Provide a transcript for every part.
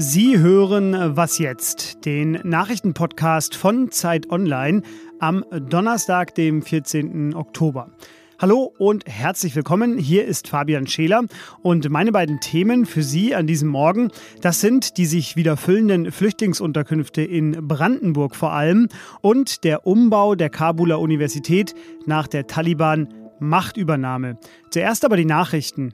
Sie hören Was jetzt, den Nachrichtenpodcast von Zeit Online am Donnerstag, dem 14. Oktober. Hallo und herzlich willkommen. Hier ist Fabian Scheler und meine beiden Themen für Sie an diesem Morgen, das sind die sich wieder füllenden Flüchtlingsunterkünfte in Brandenburg vor allem und der Umbau der Kabuler Universität nach der Taliban Machtübernahme. Zuerst aber die Nachrichten.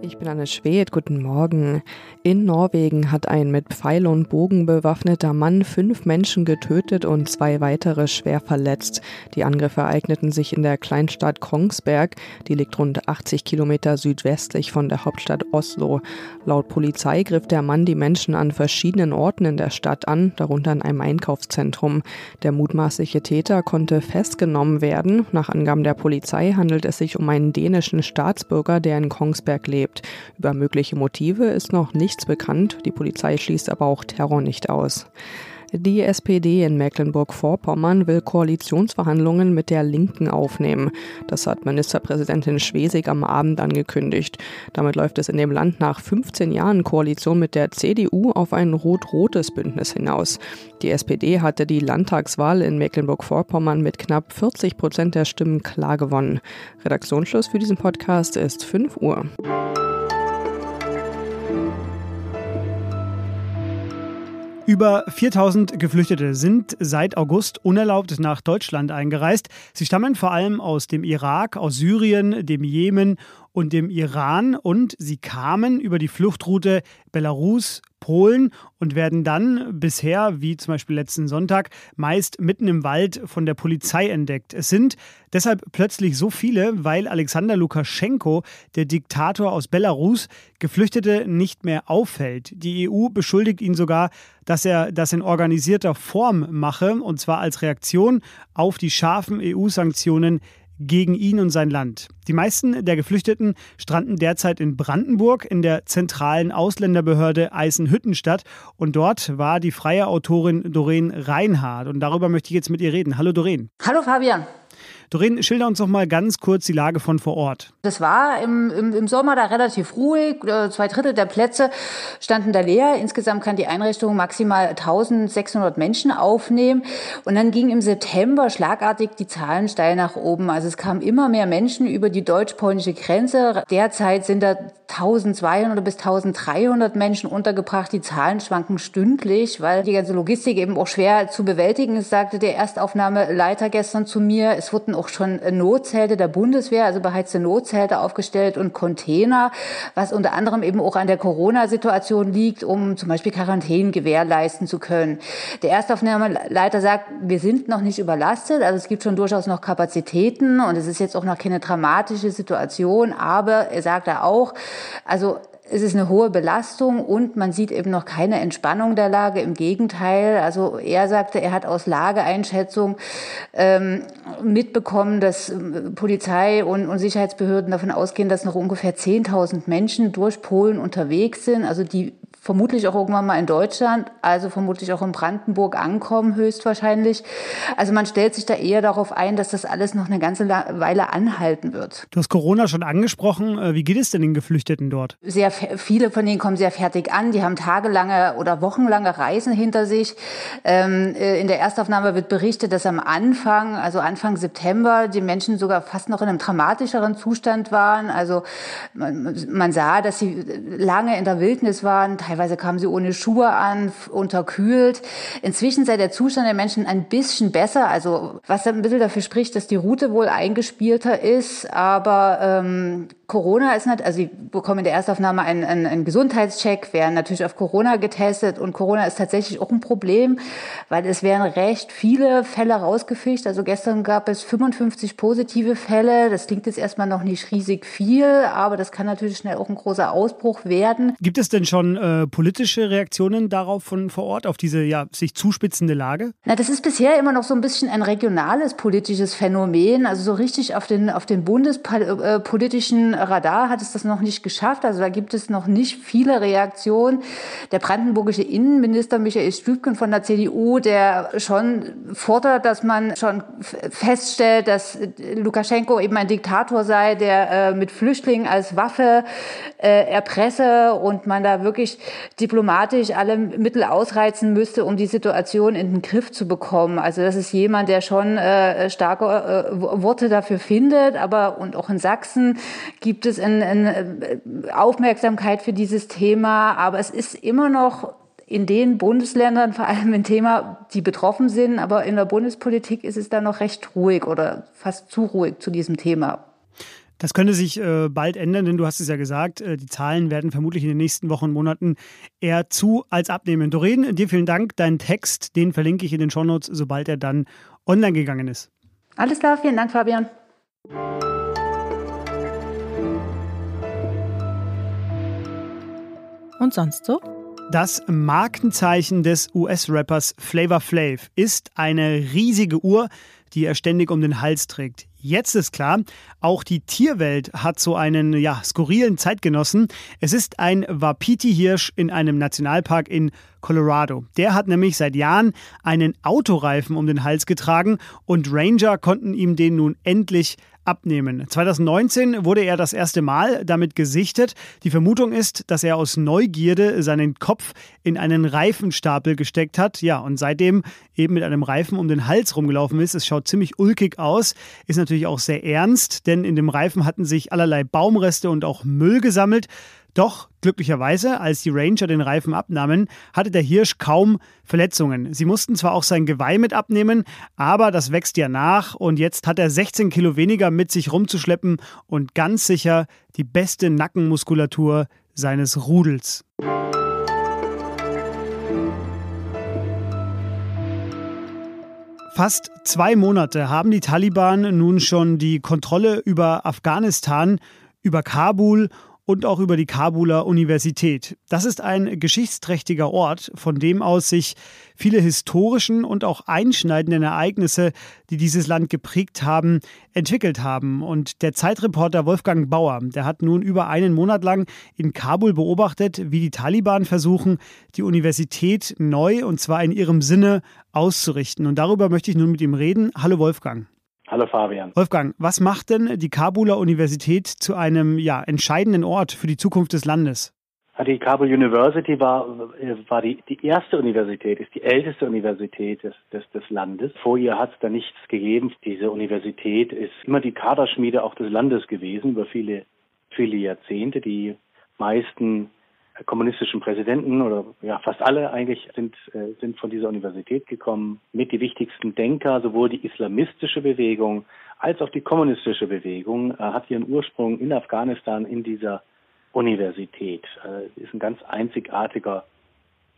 Ich bin Anne Schwedt, guten Morgen. In Norwegen hat ein mit Pfeil und Bogen bewaffneter Mann fünf Menschen getötet und zwei weitere schwer verletzt. Die Angriffe ereigneten sich in der Kleinstadt Kongsberg, die liegt rund 80 Kilometer südwestlich von der Hauptstadt Oslo. Laut Polizei griff der Mann die Menschen an verschiedenen Orten in der Stadt an, darunter in einem Einkaufszentrum. Der mutmaßliche Täter konnte festgenommen werden. Nach Angaben der Polizei handelt es sich um einen dänischen Staatsbürger, der in Kongsberg lebt erlebt. Über mögliche Motive ist noch nichts bekannt, die Polizei schließt aber auch Terror nicht aus. Die SPD in Mecklenburg-Vorpommern will Koalitionsverhandlungen mit der Linken aufnehmen. Das hat Ministerpräsidentin Schwesig am Abend angekündigt. Damit läuft es in dem Land nach 15 Jahren Koalition mit der CDU auf ein rot-rotes Bündnis hinaus. Die SPD hatte die Landtagswahl in Mecklenburg-Vorpommern mit knapp 40 Prozent der Stimmen klar gewonnen. Redaktionsschluss für diesen Podcast ist 5 Uhr. Über 4000 Geflüchtete sind seit August unerlaubt nach Deutschland eingereist. Sie stammen vor allem aus dem Irak, aus Syrien, dem Jemen und dem Iran und sie kamen über die Fluchtroute Belarus, Polen und werden dann bisher, wie zum Beispiel letzten Sonntag, meist mitten im Wald von der Polizei entdeckt. Es sind deshalb plötzlich so viele, weil Alexander Lukaschenko, der Diktator aus Belarus, Geflüchtete nicht mehr auffällt. Die EU beschuldigt ihn sogar, dass er das in organisierter Form mache, und zwar als Reaktion auf die scharfen EU-Sanktionen gegen ihn und sein Land. Die meisten der Geflüchteten stranden derzeit in Brandenburg in der zentralen Ausländerbehörde Eisenhüttenstadt und dort war die freie Autorin Doreen Reinhardt und darüber möchte ich jetzt mit ihr reden. Hallo Doreen. Hallo Fabian. Doreen, schilder uns doch mal ganz kurz die Lage von vor Ort. Das war im, im, im Sommer da relativ ruhig. Äh, zwei Drittel der Plätze standen da leer. Insgesamt kann die Einrichtung maximal 1600 Menschen aufnehmen. Und dann ging im September schlagartig die Zahlen steil nach oben. Also es kamen immer mehr Menschen über die deutsch-polnische Grenze. Derzeit sind da 1200 bis 1300 Menschen untergebracht. Die Zahlen schwanken stündlich, weil die ganze Logistik eben auch schwer zu bewältigen ist, sagte der Erstaufnahmeleiter gestern zu mir. Es wurden auch schon Notzelte der Bundeswehr, also beheizte Notzelte aufgestellt und Container, was unter anderem eben auch an der Corona-Situation liegt, um zum Beispiel Quarantänen gewährleisten zu können. Der Erstaufnahmeleiter sagt, wir sind noch nicht überlastet, also es gibt schon durchaus noch Kapazitäten und es ist jetzt auch noch keine dramatische Situation, aber er sagt da auch, also es ist eine hohe Belastung und man sieht eben noch keine Entspannung der Lage. Im Gegenteil, also er sagte, er hat aus Lageeinschätzung ähm, mitbekommen, dass ähm, Polizei und, und Sicherheitsbehörden davon ausgehen, dass noch ungefähr 10.000 Menschen durch Polen unterwegs sind, also die vermutlich auch irgendwann mal in Deutschland, also vermutlich auch in Brandenburg ankommen, höchstwahrscheinlich. Also man stellt sich da eher darauf ein, dass das alles noch eine ganze Weile anhalten wird. Du hast Corona schon angesprochen. Äh, wie geht es denn den Geflüchteten dort? Sehr viele von denen kommen sehr fertig an. Die haben tagelange oder wochenlange Reisen hinter sich. Ähm, äh, in der Erstaufnahme wird berichtet, dass am Anfang, also Anfang September, die Menschen sogar fast noch in einem dramatischeren Zustand waren. Also man, man sah, dass sie lange in der Wildnis waren, teilweise Teilweise kamen sie ohne Schuhe an, unterkühlt. Inzwischen sei der Zustand der Menschen ein bisschen besser, also was ein bisschen dafür spricht, dass die Route wohl eingespielter ist. Aber ähm, Corona ist nicht, also sie bekommen in der Erstaufnahme einen, einen, einen Gesundheitscheck, werden natürlich auf Corona getestet und Corona ist tatsächlich auch ein Problem, weil es werden recht viele Fälle rausgefischt. Also gestern gab es 55 positive Fälle. Das klingt jetzt erstmal noch nicht riesig viel, aber das kann natürlich schnell auch ein großer Ausbruch werden. Gibt es denn schon äh, politische Reaktionen darauf von vor Ort, auf diese ja, sich zuspitzende Lage? Na, das ist bisher immer noch so ein bisschen ein regionales politisches Phänomen. Also so richtig auf den, auf den bundespolitischen Radar hat es das noch nicht geschafft. Also da gibt es noch nicht viele Reaktionen. Der brandenburgische Innenminister Michael Stübken von der CDU, der schon fordert, dass man schon feststellt, dass Lukaschenko eben ein Diktator sei, der äh, mit Flüchtlingen als Waffe äh, erpresse und man da wirklich diplomatisch alle Mittel ausreizen müsste, um die Situation in den Griff zu bekommen. Also das ist jemand, der schon äh, starke äh, Worte dafür findet, aber und auch in Sachsen gibt es eine in äh, Aufmerksamkeit für dieses Thema, aber es ist immer noch in den Bundesländern vor allem ein Thema, die betroffen sind, aber in der Bundespolitik ist es da noch recht ruhig oder fast zu ruhig zu diesem Thema. Das könnte sich äh, bald ändern, denn du hast es ja gesagt, äh, die Zahlen werden vermutlich in den nächsten Wochen und Monaten eher zu als abnehmen. Doreen, dir vielen Dank. Deinen Text, den verlinke ich in den Shownotes, sobald er dann online gegangen ist. Alles klar, vielen Dank, Fabian. Und sonst so? Das Markenzeichen des US-Rappers Flavor Flav ist eine riesige Uhr, die er ständig um den Hals trägt. Jetzt ist klar, auch die Tierwelt hat so einen ja, skurrilen Zeitgenossen. Es ist ein Wapiti-Hirsch in einem Nationalpark in Colorado. Der hat nämlich seit Jahren einen Autoreifen um den Hals getragen und Ranger konnten ihm den nun endlich abnehmen. 2019 wurde er das erste Mal damit gesichtet. Die Vermutung ist, dass er aus Neugierde seinen Kopf in einen Reifenstapel gesteckt hat. Ja, und seitdem eben mit einem Reifen um den Hals rumgelaufen ist. Es schaut ziemlich ulkig aus, ist natürlich auch sehr ernst, denn in dem Reifen hatten sich allerlei Baumreste und auch Müll gesammelt. Doch glücklicherweise, als die Ranger den Reifen abnahmen, hatte der Hirsch kaum Verletzungen. Sie mussten zwar auch sein Geweih mit abnehmen, aber das wächst ja nach und jetzt hat er 16 Kilo weniger mit sich rumzuschleppen und ganz sicher die beste Nackenmuskulatur seines Rudels. Fast zwei Monate haben die Taliban nun schon die Kontrolle über Afghanistan, über Kabul und auch über die Kabuler Universität. Das ist ein geschichtsträchtiger Ort, von dem aus sich viele historischen und auch einschneidenden Ereignisse, die dieses Land geprägt haben, entwickelt haben. Und der Zeitreporter Wolfgang Bauer, der hat nun über einen Monat lang in Kabul beobachtet, wie die Taliban versuchen, die Universität neu und zwar in ihrem Sinne auszurichten. Und darüber möchte ich nun mit ihm reden. Hallo Wolfgang. Hallo Fabian. Wolfgang, was macht denn die Kabuler Universität zu einem ja, entscheidenden Ort für die Zukunft des Landes? Die Kabul University war, war die, die erste Universität, ist die älteste Universität des, des, des Landes. Vor ihr hat es da nichts gegeben. Diese Universität ist immer die Kaderschmiede auch des Landes gewesen über viele, viele Jahrzehnte. Die meisten kommunistischen Präsidenten oder ja fast alle eigentlich sind, äh, sind von dieser Universität gekommen. Mit die wichtigsten Denker, sowohl die islamistische Bewegung als auch die kommunistische Bewegung, äh, hat ihren Ursprung in Afghanistan in dieser Universität. Äh, ist ein ganz einzigartiger,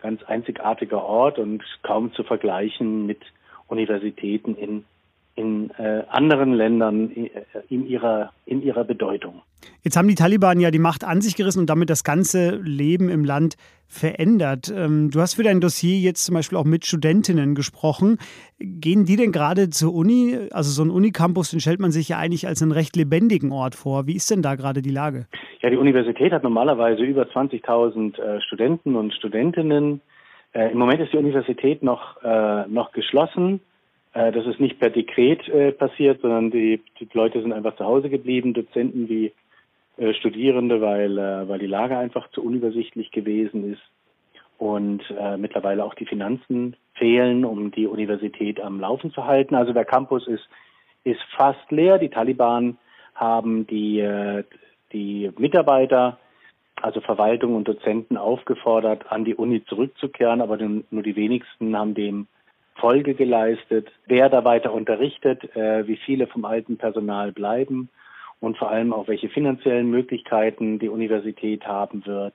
ganz einzigartiger Ort und kaum zu vergleichen mit Universitäten in in äh, anderen Ländern äh, in ihrer, in ihrer Bedeutung. Jetzt haben die Taliban ja die Macht an sich gerissen und damit das ganze Leben im Land verändert. Ähm, du hast für dein Dossier jetzt zum Beispiel auch mit Studentinnen gesprochen. Gehen die denn gerade zur Uni? Also so ein Unicampus, den stellt man sich ja eigentlich als einen recht lebendigen Ort vor. Wie ist denn da gerade die Lage? Ja, die Universität hat normalerweise über 20.000 äh, Studenten und Studentinnen. Äh, Im Moment ist die Universität noch, äh, noch geschlossen. Äh, das ist nicht per Dekret äh, passiert, sondern die, die, Leute sind einfach zu Hause geblieben, Dozenten wie äh, Studierende, weil, weil die Lage einfach zu unübersichtlich gewesen ist und mittlerweile auch die Finanzen fehlen, um die Universität am Laufen zu halten. Also der Campus ist, ist fast leer. Die Taliban haben die, die Mitarbeiter, also Verwaltung und Dozenten aufgefordert, an die Uni zurückzukehren, aber nur die wenigsten haben dem Folge geleistet, wer da weiter unterrichtet, äh, wie viele vom alten Personal bleiben und vor allem auch welche finanziellen Möglichkeiten die Universität haben wird,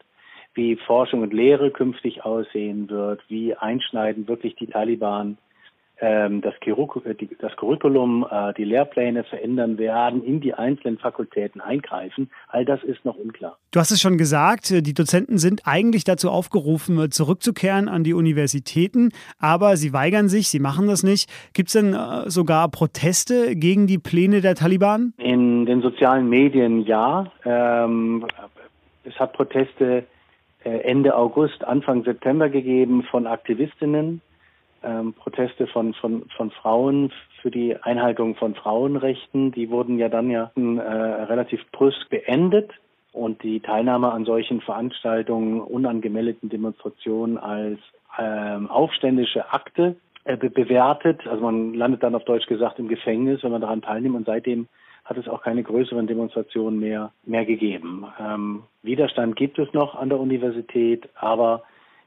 wie Forschung und Lehre künftig aussehen wird, wie einschneidend wirklich die Taliban das, das Curriculum, äh, die Lehrpläne verändern werden, in die einzelnen Fakultäten eingreifen. All das ist noch unklar. Du hast es schon gesagt, äh, die Dozenten sind eigentlich dazu aufgerufen, äh, zurückzukehren an die Universitäten, aber sie weigern sich, sie machen das nicht. Gibt es denn sogar Proteste gegen die Pläne der Taliban? In den sozialen Medien ja. Ähm, es hat Proteste Ende August, Anfang September gegeben von Aktivistinnen ähm, Proteste von, von, von Frauen für die Einhaltung von Frauenrechten. Die wurden ja dann ja äh, relativ brüsk beendet. und die Teilnahme an solchen Veranstaltungen, unangemeldeten Demonstrationen als ähm, aufständische Akte äh, bewertet. Also man landet dann auf Deutsch gesagt im Gefängnis, wenn man daran teilnimmt und seitdem hat es auch keine größeren Demonstrationen mehr, mehr gegeben. Ähm, Widerstand gibt es noch an der Universität, aber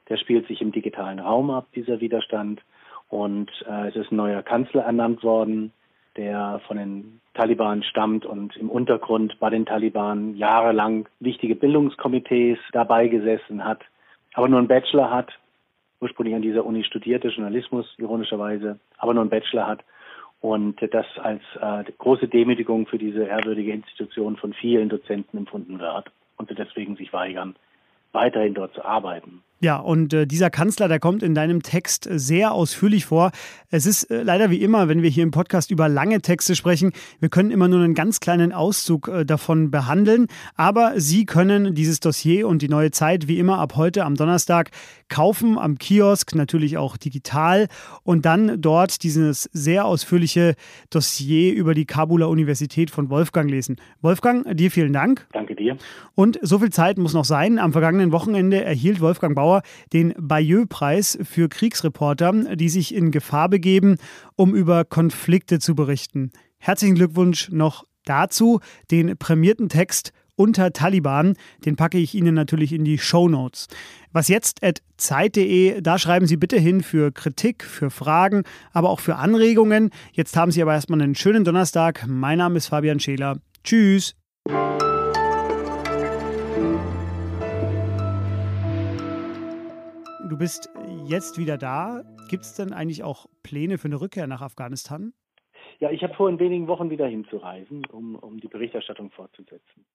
der spielt sich im digitalen Raum ab, dieser Widerstand. Und äh, es ist ein neuer Kanzler ernannt worden, der von den Taliban stammt und im Untergrund bei den Taliban jahrelang wichtige Bildungskomitees dabei gesessen hat, aber nur einen Bachelor hat, ursprünglich an dieser Uni studierte, Journalismus ironischerweise, aber nur einen Bachelor hat und das als äh, große Demütigung für diese ehrwürdige Institution von vielen Dozenten empfunden wird und sie deswegen sich weigern, weiterhin dort zu arbeiten. Ja, und äh, dieser Kanzler, der kommt in deinem Text sehr ausführlich vor. Es ist äh, leider wie immer, wenn wir hier im Podcast über lange Texte sprechen, wir können immer nur einen ganz kleinen Auszug äh, davon behandeln. Aber Sie können dieses Dossier und die neue Zeit wie immer ab heute am Donnerstag kaufen, am Kiosk, natürlich auch digital und dann dort dieses sehr ausführliche Dossier über die Kabuler Universität von Wolfgang lesen. Wolfgang, dir vielen Dank. Danke dir. Und so viel Zeit muss noch sein. Am vergangenen Wochenende erhielt Wolfgang Bauer Bauer den Bayeux-Preis für Kriegsreporter, die sich in Gefahr begeben, um über Konflikte zu berichten. Herzlichen Glückwunsch noch dazu. Den prämierten Text unter Taliban, den packe ich Ihnen natürlich in die Show Notes. Was jetzt at Zeit.de, da schreiben Sie bitte hin für Kritik, für Fragen, aber auch für Anregungen. Jetzt haben Sie aber erstmal einen schönen Donnerstag. Mein Name ist Fabian Scheler. Tschüss. Du bist jetzt wieder da. Gibt es denn eigentlich auch Pläne für eine Rückkehr nach Afghanistan? Ja, ich habe vor in wenigen Wochen wieder hinzureisen, um, um die Berichterstattung fortzusetzen.